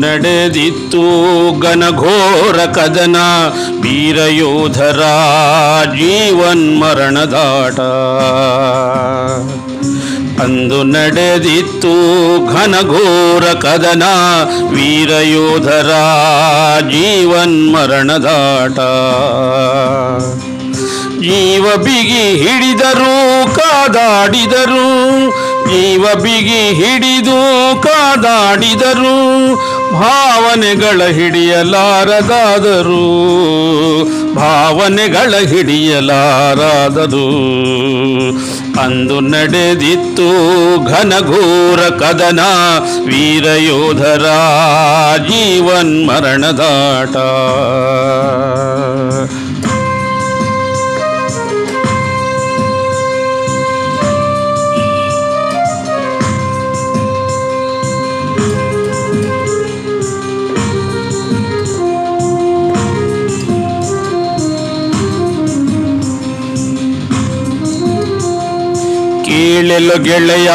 ನಡೆದಿತ್ತು ಘನಘೋರ ಕದನ ವೀರಯೋಧರ ಜೀವನ್ಮರಣದಾಟ ಅಂದು ನಡೆದಿತ್ತು ಘನಘೋರ ಕದನ ವೀರಯೋಧರ ಜೀವನ್ಮರಣದಾಟ ಜೀವ ಬಿಗಿ ಹಿಡಿದರು ಕಾದಾಡಿದರು, ಜೀವ ಬಿಗಿ ಹಿಡಿದು ಕಾದಾಡಿದರು ಭಾವನೆಗಳ ಹಿಡಿಯಲಾರದಾದರೂ ಭಾವನೆಗಳ ಹಿಡಿಯಲಾರದರು ಅಂದು ನಡೆದಿತ್ತು ಘನಘೋರ ಕದನ ವೀರಯೋಧರ ಜೀವನ್ಮರಣದಾಟ ಕೇಳಲು ಗೆಳೆಯ,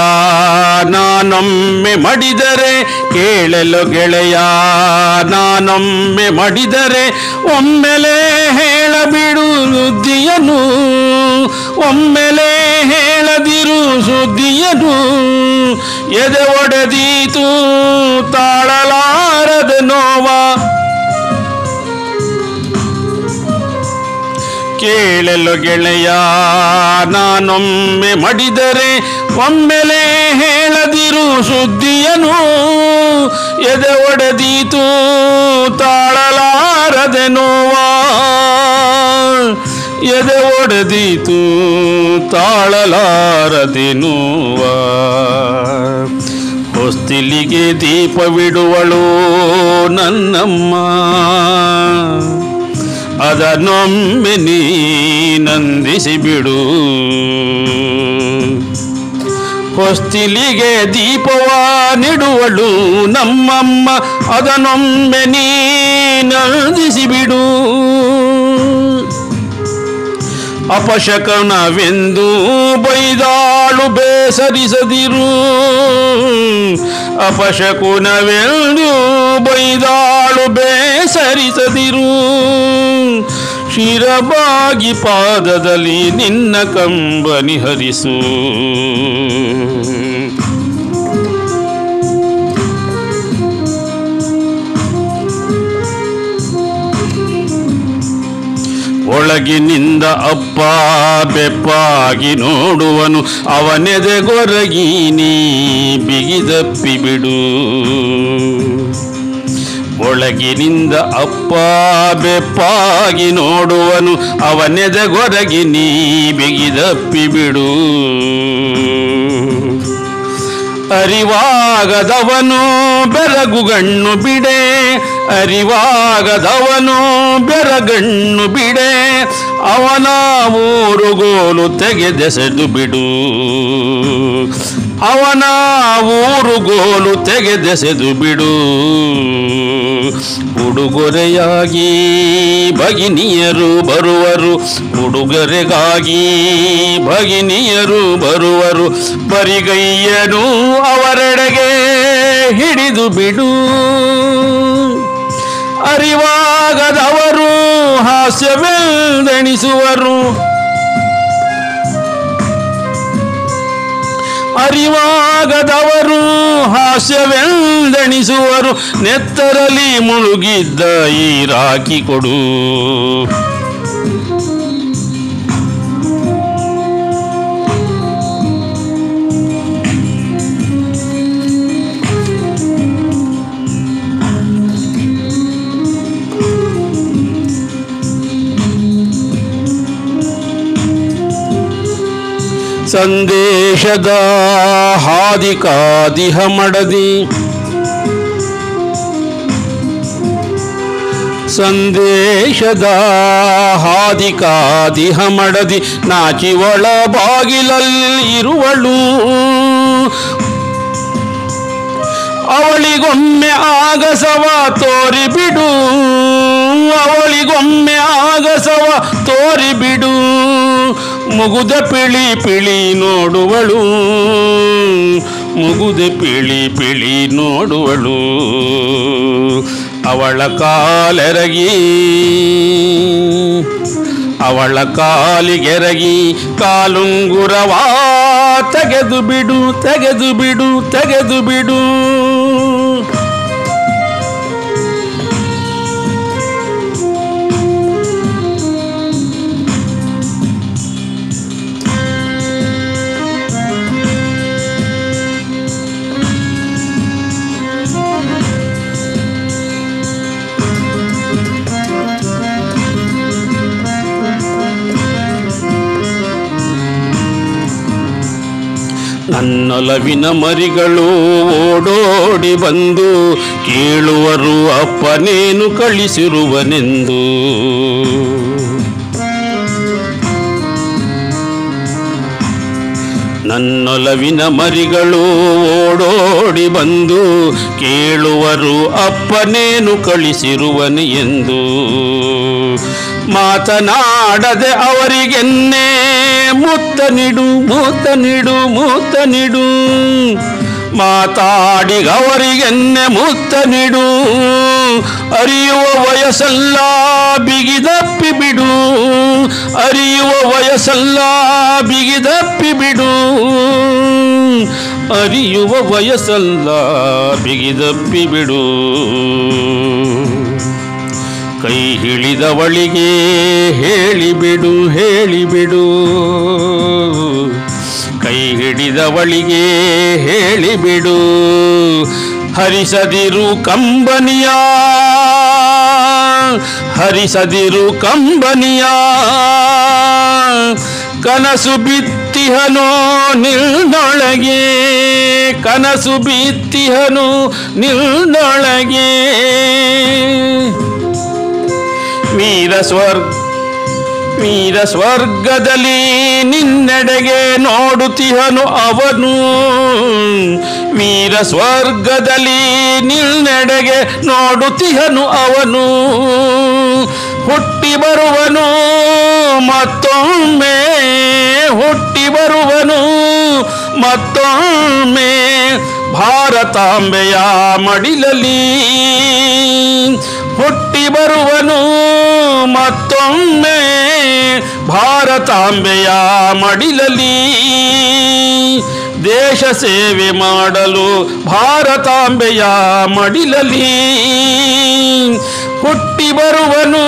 ನಾನೊಮ್ಮೆ ಮಡಿದರೆ, ಕೇಳಲು ಗೆಳೆಯ, ನಾನೊಮ್ಮೆ ಮಡಿದರೆ, ಒಮ್ಮೆಲೆ ಹೇಳಬಿಡು ಸುದ್ದಿಯನು, ಒಮ್ಮೆಲೆ ಹೇಳದಿರು ಸುದ್ದಿಯನು. ಎದೆ ಒಡೆದೀತು, ತಾಳಲಾರದ ನೋವ ಕೇಳಲು ಗೆಳೆಯ, ನಾನೊಮ್ಮೆ ಮಡಿದರೆ ಒಮ್ಮೆಲೆ ಹೇಳದಿರು ಸುದ್ದಿಯನು. ಎದೆ ಒಡೆದೀತು, ತಾಳಲಾರದೆ ನೋವಾ. ಎದೆ ಒಡೆದೀತು, ತಾಳಲಾರದೆ ನೋವಾ. ಹೊಸ್ತಿಲಿಗೆ ದೀಪವಿಡುವಳು ನನ್ನಮ್ಮ. ಅದನ್ನೊಮ್ಮೆ ನೀ ನಂದಿಸಿ ಬಿಡು ಹೊಸ್ತಿಲಿಗೆ ದೀಪವ ನೆಡುವಳು ನಮ್ಮಮ್ಮ, ಅದನ್ನೊಮ್ಮೆ ನೀ ನಂದಿಸಿ ಬಿಡು ಅಪಶಕನವೆಂದು ಬೈದಾಳು ಬೇಸರಿಸದಿರು. ಅಪಶಕುನವೆಂದು ಬೈದಾಳು ಬೇಸರಿಸದಿರು. ಶಿರಬಾಗಿ ಪಾದದಲ್ಲಿ ನಿನ್ನ ಕಂಬನಿ ಹರಿಸು. ಒಳಗಿನಿಂದ ಅಪ್ಪ ಬೆಪ್ಪಾಗಿ ನೋಡುವನು ಅವನೆದೆಗೊರಗಿ ನೀ ಬಿಗಿದಪ್ಪಿ ಬಿಡು. ಒಳಗಿನಿಂದ ಅಪ್ಪ ಬೆಪ್ಪಾಗಿ ನೋಡುವನು ಅವನೆದೆಗೊರಗಿ ನೀ ಬಿಗಿದಪ್ಪಿ ಬಿಡು. ಅರಿವಾಗದವನು ಬೆರಗುಗಣ್ಣು ಬಿಡೆ, ಅರಿವಾಗದವನು ಬೆರಗಣ್ಣು ಬಿಡೆ, ಅವನ ಊರುಗೋಲು ತೆಗೆದೆಸೆದು ಬಿಡು. ಅವನ ಊರು ಗೋಲು ತೆಗೆದೆಸೆದು ಬಿಡು. ಉಡುಗೊರೆಯಾಗಿ ಭಗಿನಿಯರು ಬರುವರು. ಉಡುಗೊರೆಗಾಗಿ ಭಗಿನಿಯರು ಬರುವರು. ಬರಿಗೈಯನು ಅವರೆಡೆಗೆ ಹಿಡಿದು ಬಿಡು. ಅರಿವಾಗದವರು ಹಾಸ್ಯವೆಂದೆಣಿಸುವರು. ಅರಿವಾಗದವರು ಹಾಸ್ಯವೆಂದೆಣಿಸುವರು ನೆತ್ತರಲಿ ಮುಳುಗಿದ್ದ ಈ ರಾಖಿ ಕೊಡು. ಸಂದೇಶದ ಹಾದಿ ಕಾದಿಹ ಮಡದಿ. ಸಂದೇಶದ ಹಾದಿ ಕಾದಿಹ ಮಡದಿ. ನಾಚಿವಳ ಬಾಗಿಲಲ್ಲಿರುವಳು ಅವಳಿಗೊಮ್ಮೆ ಆಗಸವ ತೋರಿಬಿಡು. ಅವಳಿಗೊಮ್ಮೆ ಆಗಸವ ತೋರಿಬಿಡು. ಮುಗುದ ಪಿಳಿ ಪಿಳಿ ನೋಡುವಳು, ಮುಗುದ ಪಿಳಿ ಪಿಳಿ ನೋಡುವಳು. ಅವಳ ಕಾಲೆರಗಿ, ಅವಳ ಕಾಲಿಗೆರಗಿ ಕಾಲುಂಗುರವಾ ತೆಗೆದು ಬಿಡು ತೆಗೆದು ಬಿಡು ತೆಗೆದು ಬಿಡು. ನನ್ನೊಲವಿನ ಮರಿಗಳು ಓಡೋಡಿ ಬಂದು ಕೇಳುವರು ಅಪ್ಪನೇನು ಕಳಿಸಿರುವನೆಂದು. ನನ್ನೊಲವಿನ ಮರಿಗಳು ಓಡೋಡಿ ಬಂದು ಕೇಳುವರು ಅಪ್ಪನೇನು ಕಳಿಸಿರುವನು ಎಂದು. ಮಾತನಾಡದೆ ಅವರಿಗೆನ್ನೆ ಮುತ್ತ ನೀಡು, ಮೂತ ನೀಡು ಮೂತ ನೀಡು. ಮಾತಾಡಿಗವರಿಗೆನ್ನೆ ಮುತ್ತ ನಿಡು. ಅರಿಯುವ ವಯಸ್ಸಲ್ಲ ಬಿಗಿದಪ್ಪಿ ಬಿಡು. ಅರಿಯುವ ವಯಸ್ಸಲ್ಲ ಬಿಗಿದಪ್ಪಿ ಬಿಡು. ಅರಿಯುವ ವಯಸ್ಸಲ್ಲ ಬಿಗಿದಪ್ಪಿ ಬಿಡು. ಕೈ ಹಿಡಿದವಳಿಗೆ ಹೇಳಿಬಿಡು ಹೇಳಿಬಿಡು. ಕೈ ಹಿಡಿದವಳಿಗೆ ಹೇಳಿಬಿಡು, ಹರಿಸದಿರು ಕಂಬನಿಯ. ಹರಿಸದಿರು ಕಂಬನಿಯ. ಕನಸು ಬಿತ್ತಿಹನು ನಿಲ್ನೊಳಗೆ, ಕನಸು ಬಿತ್ತಿಹನು ನಿಲ್ನೊಳಗೆ. ವೀರ ಸ್ವರ್ಗ ವೀರ ಸ್ವರ್ಗದಲ್ಲಿ ನಿನ್ನೆಡೆಗೆ ನೋಡುತ್ತಿಹನು ಅವನು. ವೀರ ಸ್ವರ್ಗದಲ್ಲಿ ನಿನ್ನೆಡೆಗೆ ನೋಡುತ್ತಿಹನು ಅವನು. ಹುಟ್ಟಿ ಬರುವನು, ಮತ್ತೊಮ್ಮೆ ಹುಟ್ಟಿ ಬರುವನು. ಮತ್ತೊಮ್ಮೆ ಭಾರತಾಂಬೆಯ ಮಡಿಲಲಿ ಹುಟ್ಟಿ ಬರುವನು ಮತ್ತೊಮ್ಮೆ ಭಾರತಾಂಬೆಯ ಮಡಿಲಲಿ ದೇಶ ಸೇವೆ ಮಾಡಲು ಭಾರತಾಂಬೆಯ ಮಡಿಲಲಿ ಹುಟ್ಟಿ ಬರುವನು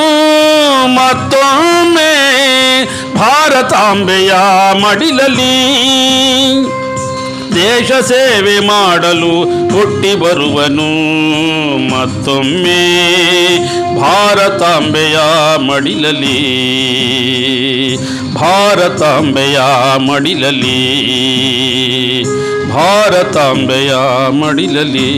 ಮತ್ತೊಮ್ಮೆ ಭಾರತಾಂಬೆಯ ಮಡಿಲಲಿ ದೇಶ ಸೇವೆ ಮಾಡಲು ಹುಟ್ಟಿ ಬರುವನು. ಮತ್ತೊಮ್ಮೆ ಭಾರತಾಂಬೆಯ ಮಡಿಲಲಿ ಭಾರತಾಂಬೆಯ ಮಡಿಲಲಿ ಭಾರತಾಂಬೆಯ ಮಡಿಲಲಿ